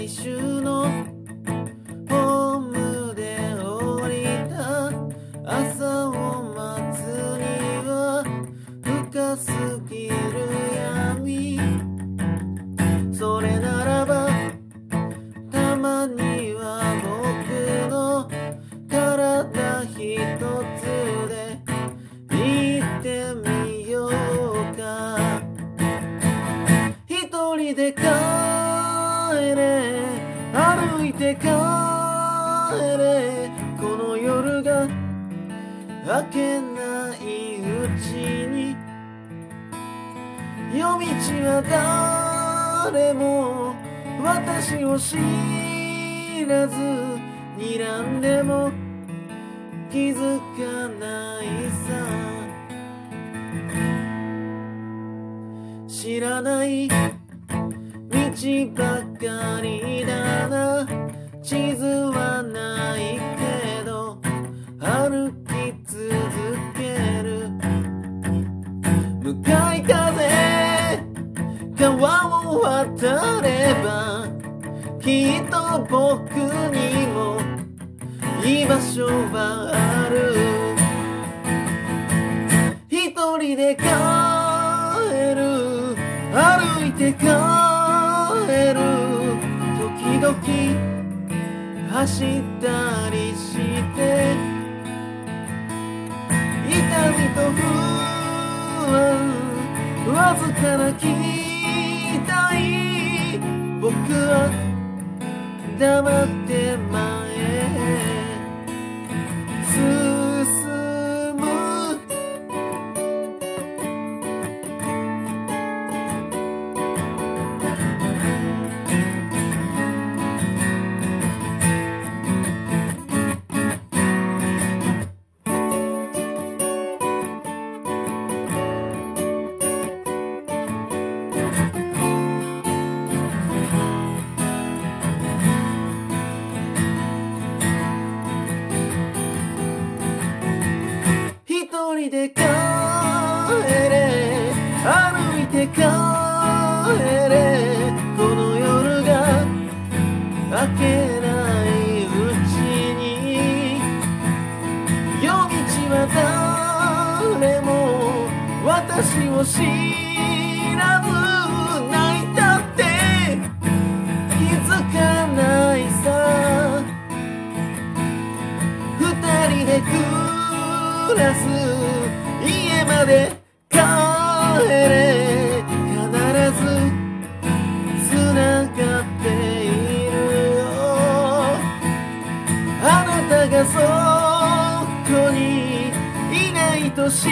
来週のホームで降りた朝を待つには深すぎる闇それならばたまには僕の体一つで行ってみようか一人で帰れ。歩いて帰れ。この夜が明けないうちに。夜道は誰も私を知らず睨んでも気づかないさ。知らない道ばかりだな。地図はないけど歩き続ける。向かい風川を渡ればきっと僕にも居場所はある。一人で帰る。歩いて帰る。時々走ったりして痛みと不安わずかな期待僕は黙って前へで帰れ。歩いて帰れ。この夜が明けないうちに。夜道は誰も私を知らず。泣いたって。気づかないさ。二人で暮らす。まで帰れ。必ず繋がっているよ。あなたがそこにいないと知